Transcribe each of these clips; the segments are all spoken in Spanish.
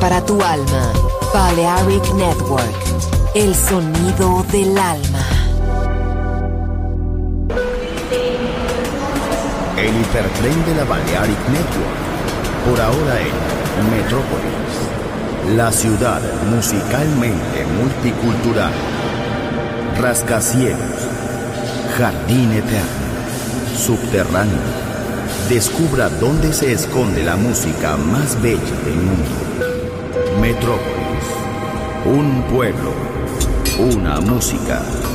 para tu alma. Balearic Network, el sonido del alma. El hipertren de la Balearic Network, por ahora en Metrópolis, la ciudad musicalmente multicultural. Rascacielos, jardín eterno, subterráneo Descubra dónde se esconde la música más bella del mundo. Metrópolis. Un pueblo. Una música.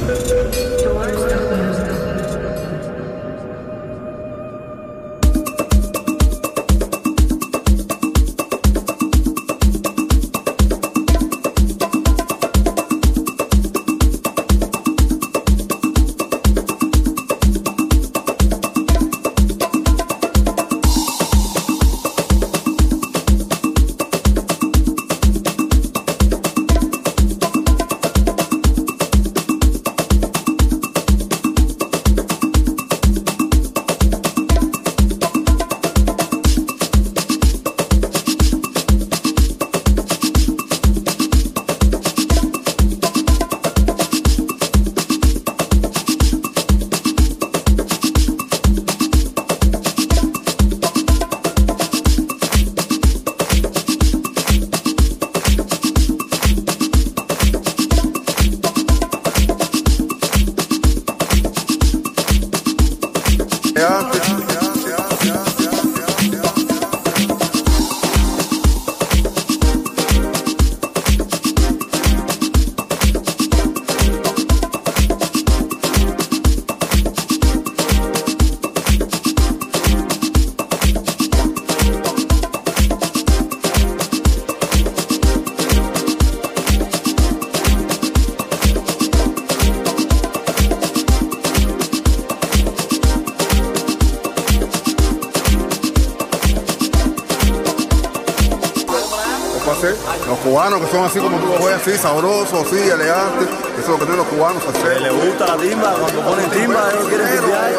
Así como tú lo ves, así sabroso, así elegante. Eso es lo que tienen los cubanos hacer. Le gusta la timba, cuando ponen timba, ellos quieren timbear.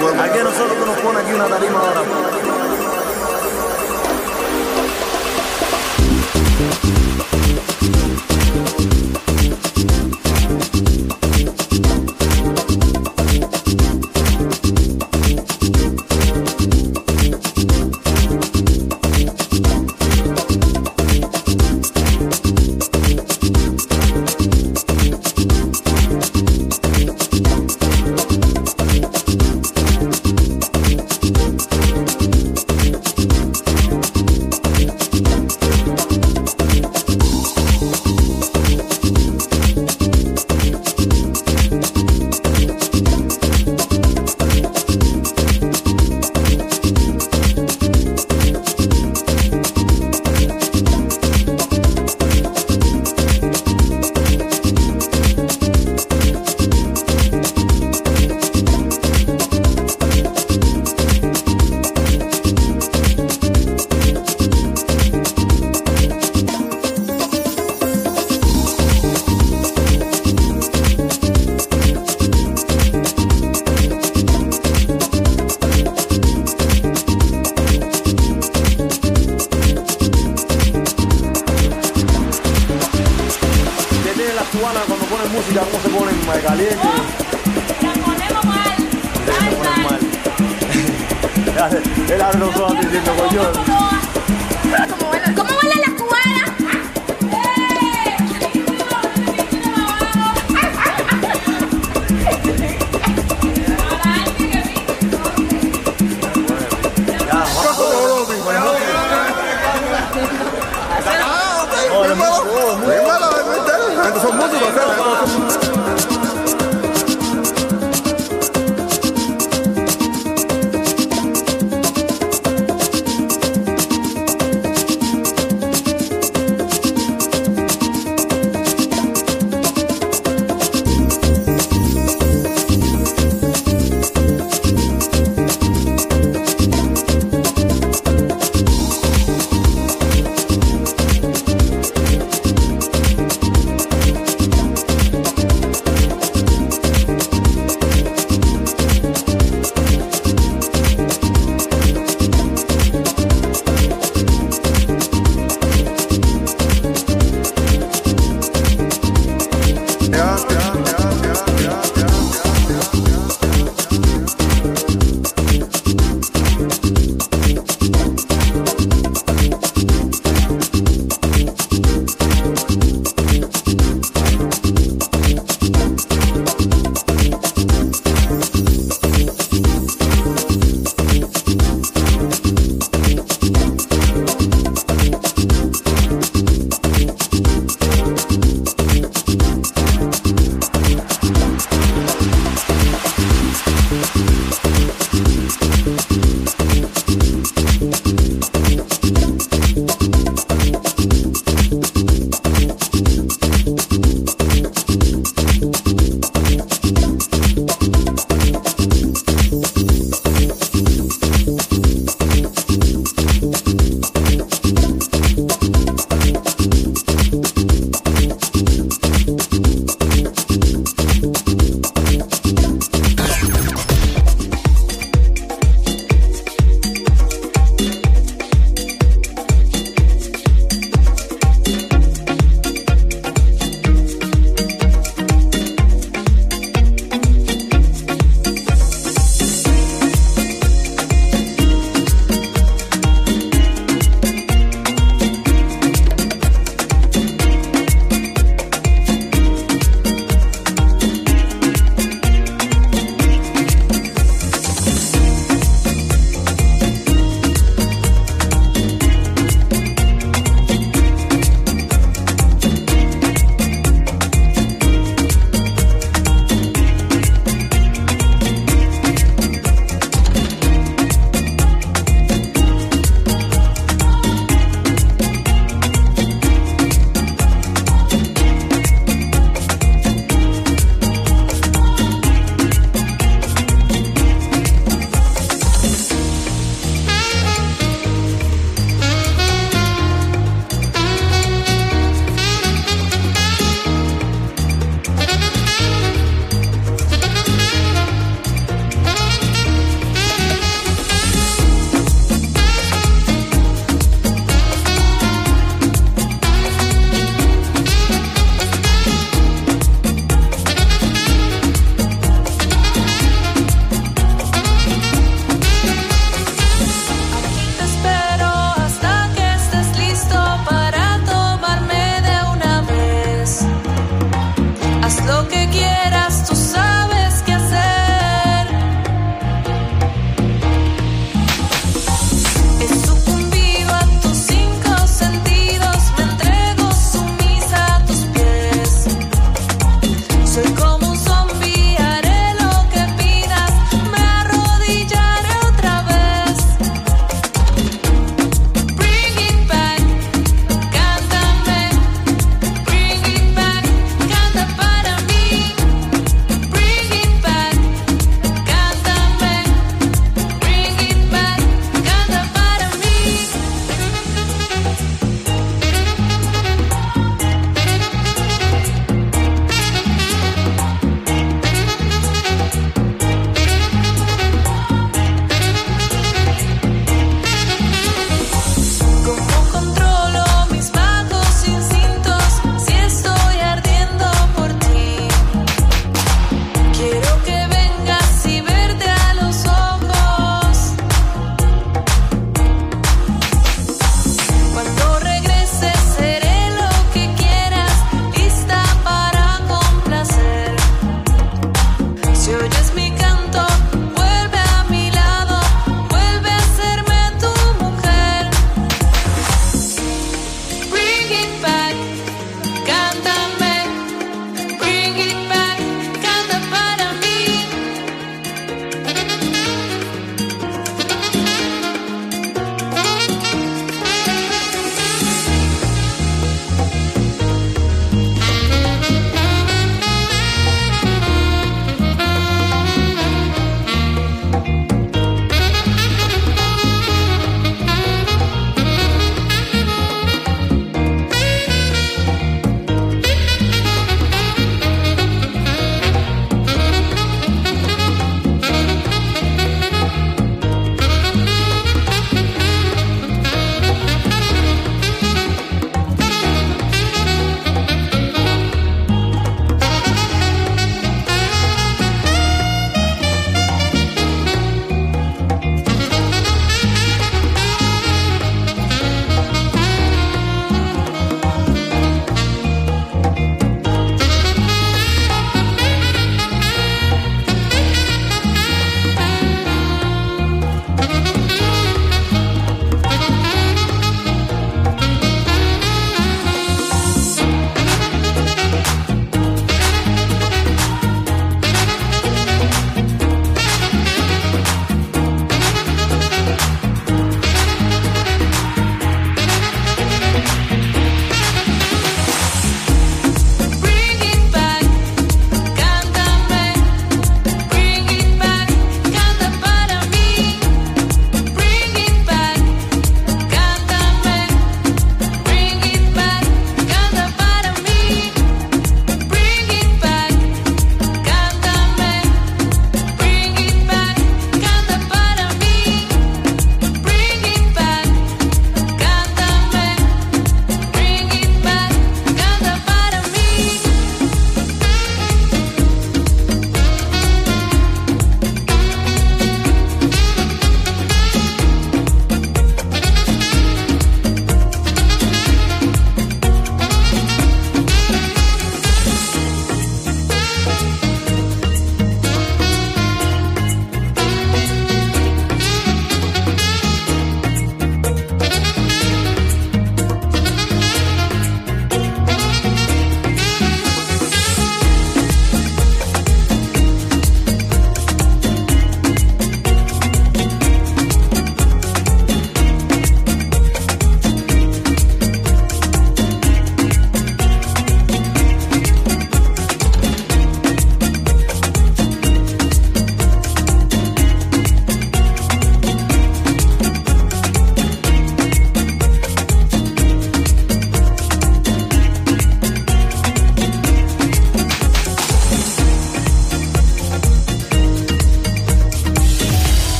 Pues, aquí nosotros nos pone aquí una tarima ahora.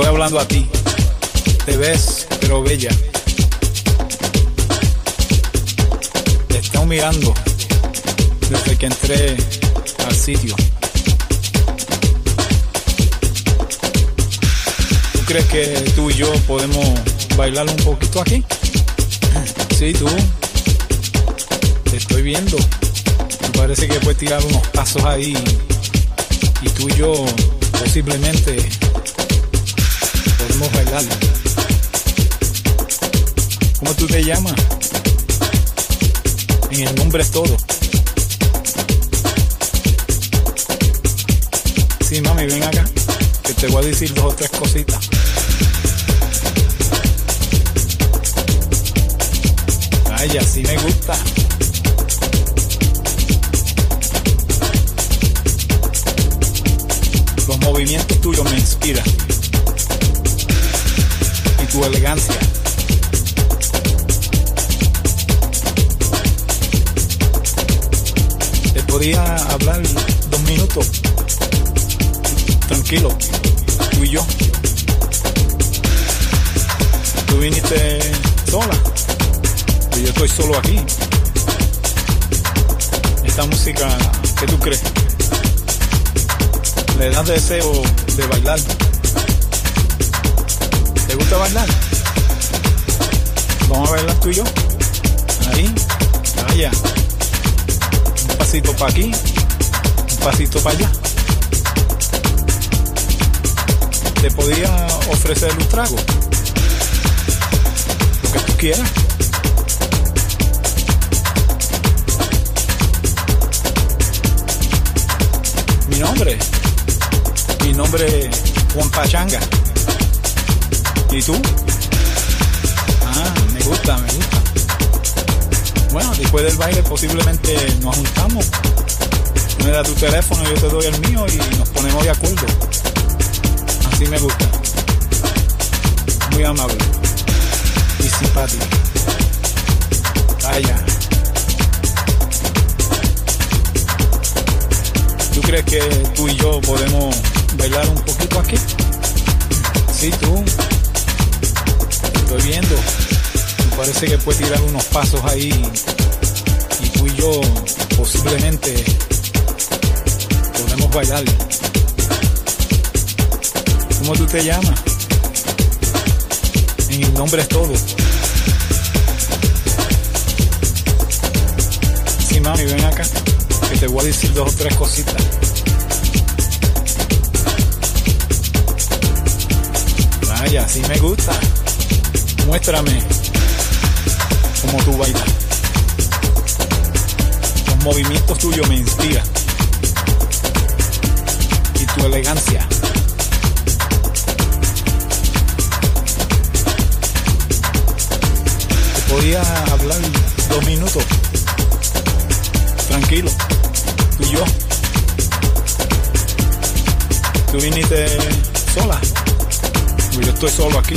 Estoy hablando a ti. Te ves, pero bella. Te estoy mirando desde que entré al sitio. ¿Tú crees que tú y yo podemos bailar un poquito aquí? Sí, tú. Te estoy viendo. Me parece que puedes tirar unos pasos ahí. Y tú y yo posiblemente podemos bailar. ¿Cómo tú te llamas? En el nombre es todo. Sí, mami, ven acá. Que te voy a decir dos o tres cositas. Ay, así me gusta. Los movimientos tuyos me inspiran. Elegancia. Te podía hablar dos minutos. Tranquilo. Tú y yo. Tú viniste sola. Y yo estoy solo aquí. Esta música, ¿qué tú crees? Le das deseo de bailar. ¿Te gusta bailar? Vamos a bailar tú y yo. Ahí, allá. Un pasito para aquí, un pasito para allá. Te podía ofrecer un trago. Lo que tú quieras. Mi nombre. Mi nombre es Juan Pachanga. ¿Y tú? Ah, me gusta, me gusta. Bueno, después del baile posiblemente nos juntamos. Me das tu teléfono, yo te doy el mío y nos ponemos de acuerdo. Así me gusta. Muy amable. Y simpático. Vaya. ¿Tú crees que tú y yo podemos bailar un poquito aquí? Sí, tú. Estoy viendo. Me parece que puedes tirar unos pasos ahí. Y tú y yo posiblemente podemos bailar. ¿Cómo tú te llamas? En el nombre es todo. Sí, mami, ven acá. Que te voy a decir dos o tres cositas. Vaya, sí me gusta. Muéstrame cómo tú bailas. Los movimientos tuyos me inspiran. Y tu elegancia. Te podía hablar dos minutos. Tranquilo. Tú y yo. Tú viniste sola. Pues yo estoy solo aquí.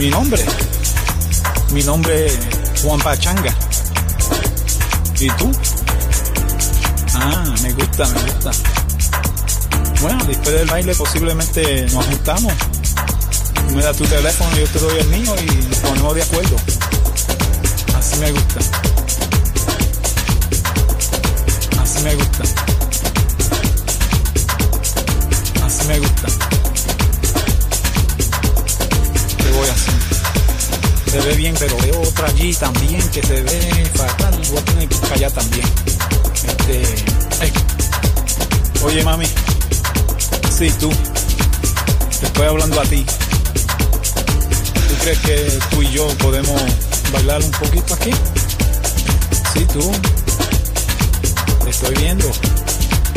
Mi nombre. Mi nombre es Juan Pachanga. ¿Y tú? Ah, me gusta, me gusta. Bueno, después del baile posiblemente nos juntamos. Me das tu teléfono y yo te doy el mío y nos ponemos de acuerdo. Así me gusta. Así me gusta. Así me gusta. se ve bien, pero veo otra allí también que se ve fatal. Voy a tener que callar también. Este. Oye, mami. Sí, tú. Te estoy hablando a ti. ¿Tú crees que tú y yo podemos bailar un poquito aquí? Sí, tú. Te estoy viendo.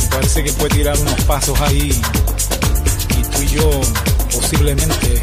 Parece que puede tirar unos pasos ahí. Y tú y yo posiblemente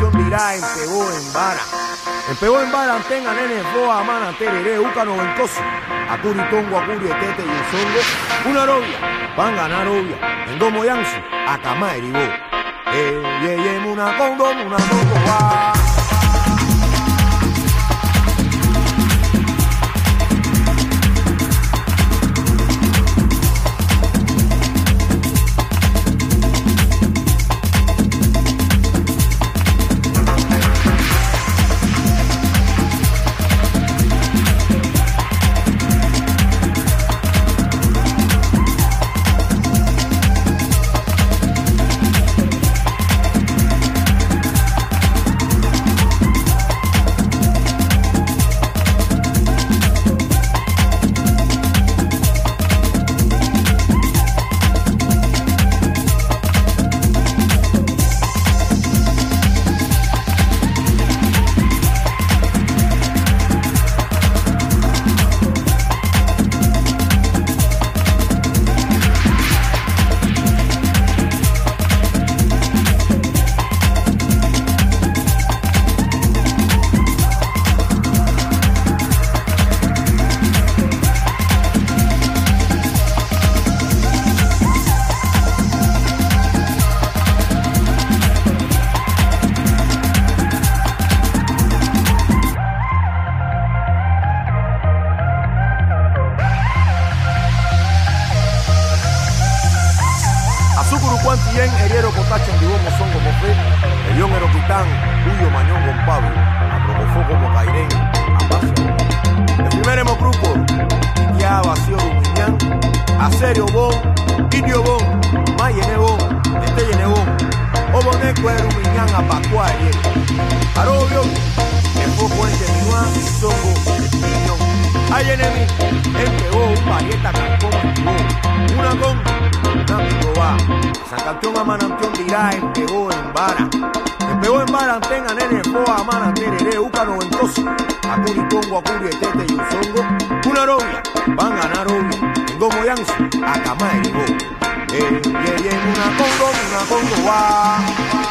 cuestión dirá en pegó en vara. En pegó en vara, antenga, nene, boa, mana, tereré, úcano, ventoso, acuri, tongo, acuri, tete y songo. Una novia, van a ganar novia, en domo yansu, acamá, eribó. Eh, ye, ye, muna, una, Arobio, el foco es de Minuá, Songo, Piñón. Hay enemy, él pegó un parieta cancón, una con, una picoba. San Campeón a Manantión dirá, él pegó en vara. Él pegó en vara, antenga, nene, poa, mana, tereré, uca, noventoso. Acuri, congo, acuri, etete y usongo. Una novia, van a ganar obvio. En Gomo Yansu, a Cama y llegó. Eh, yeah, yeah, una congo, una congo, va.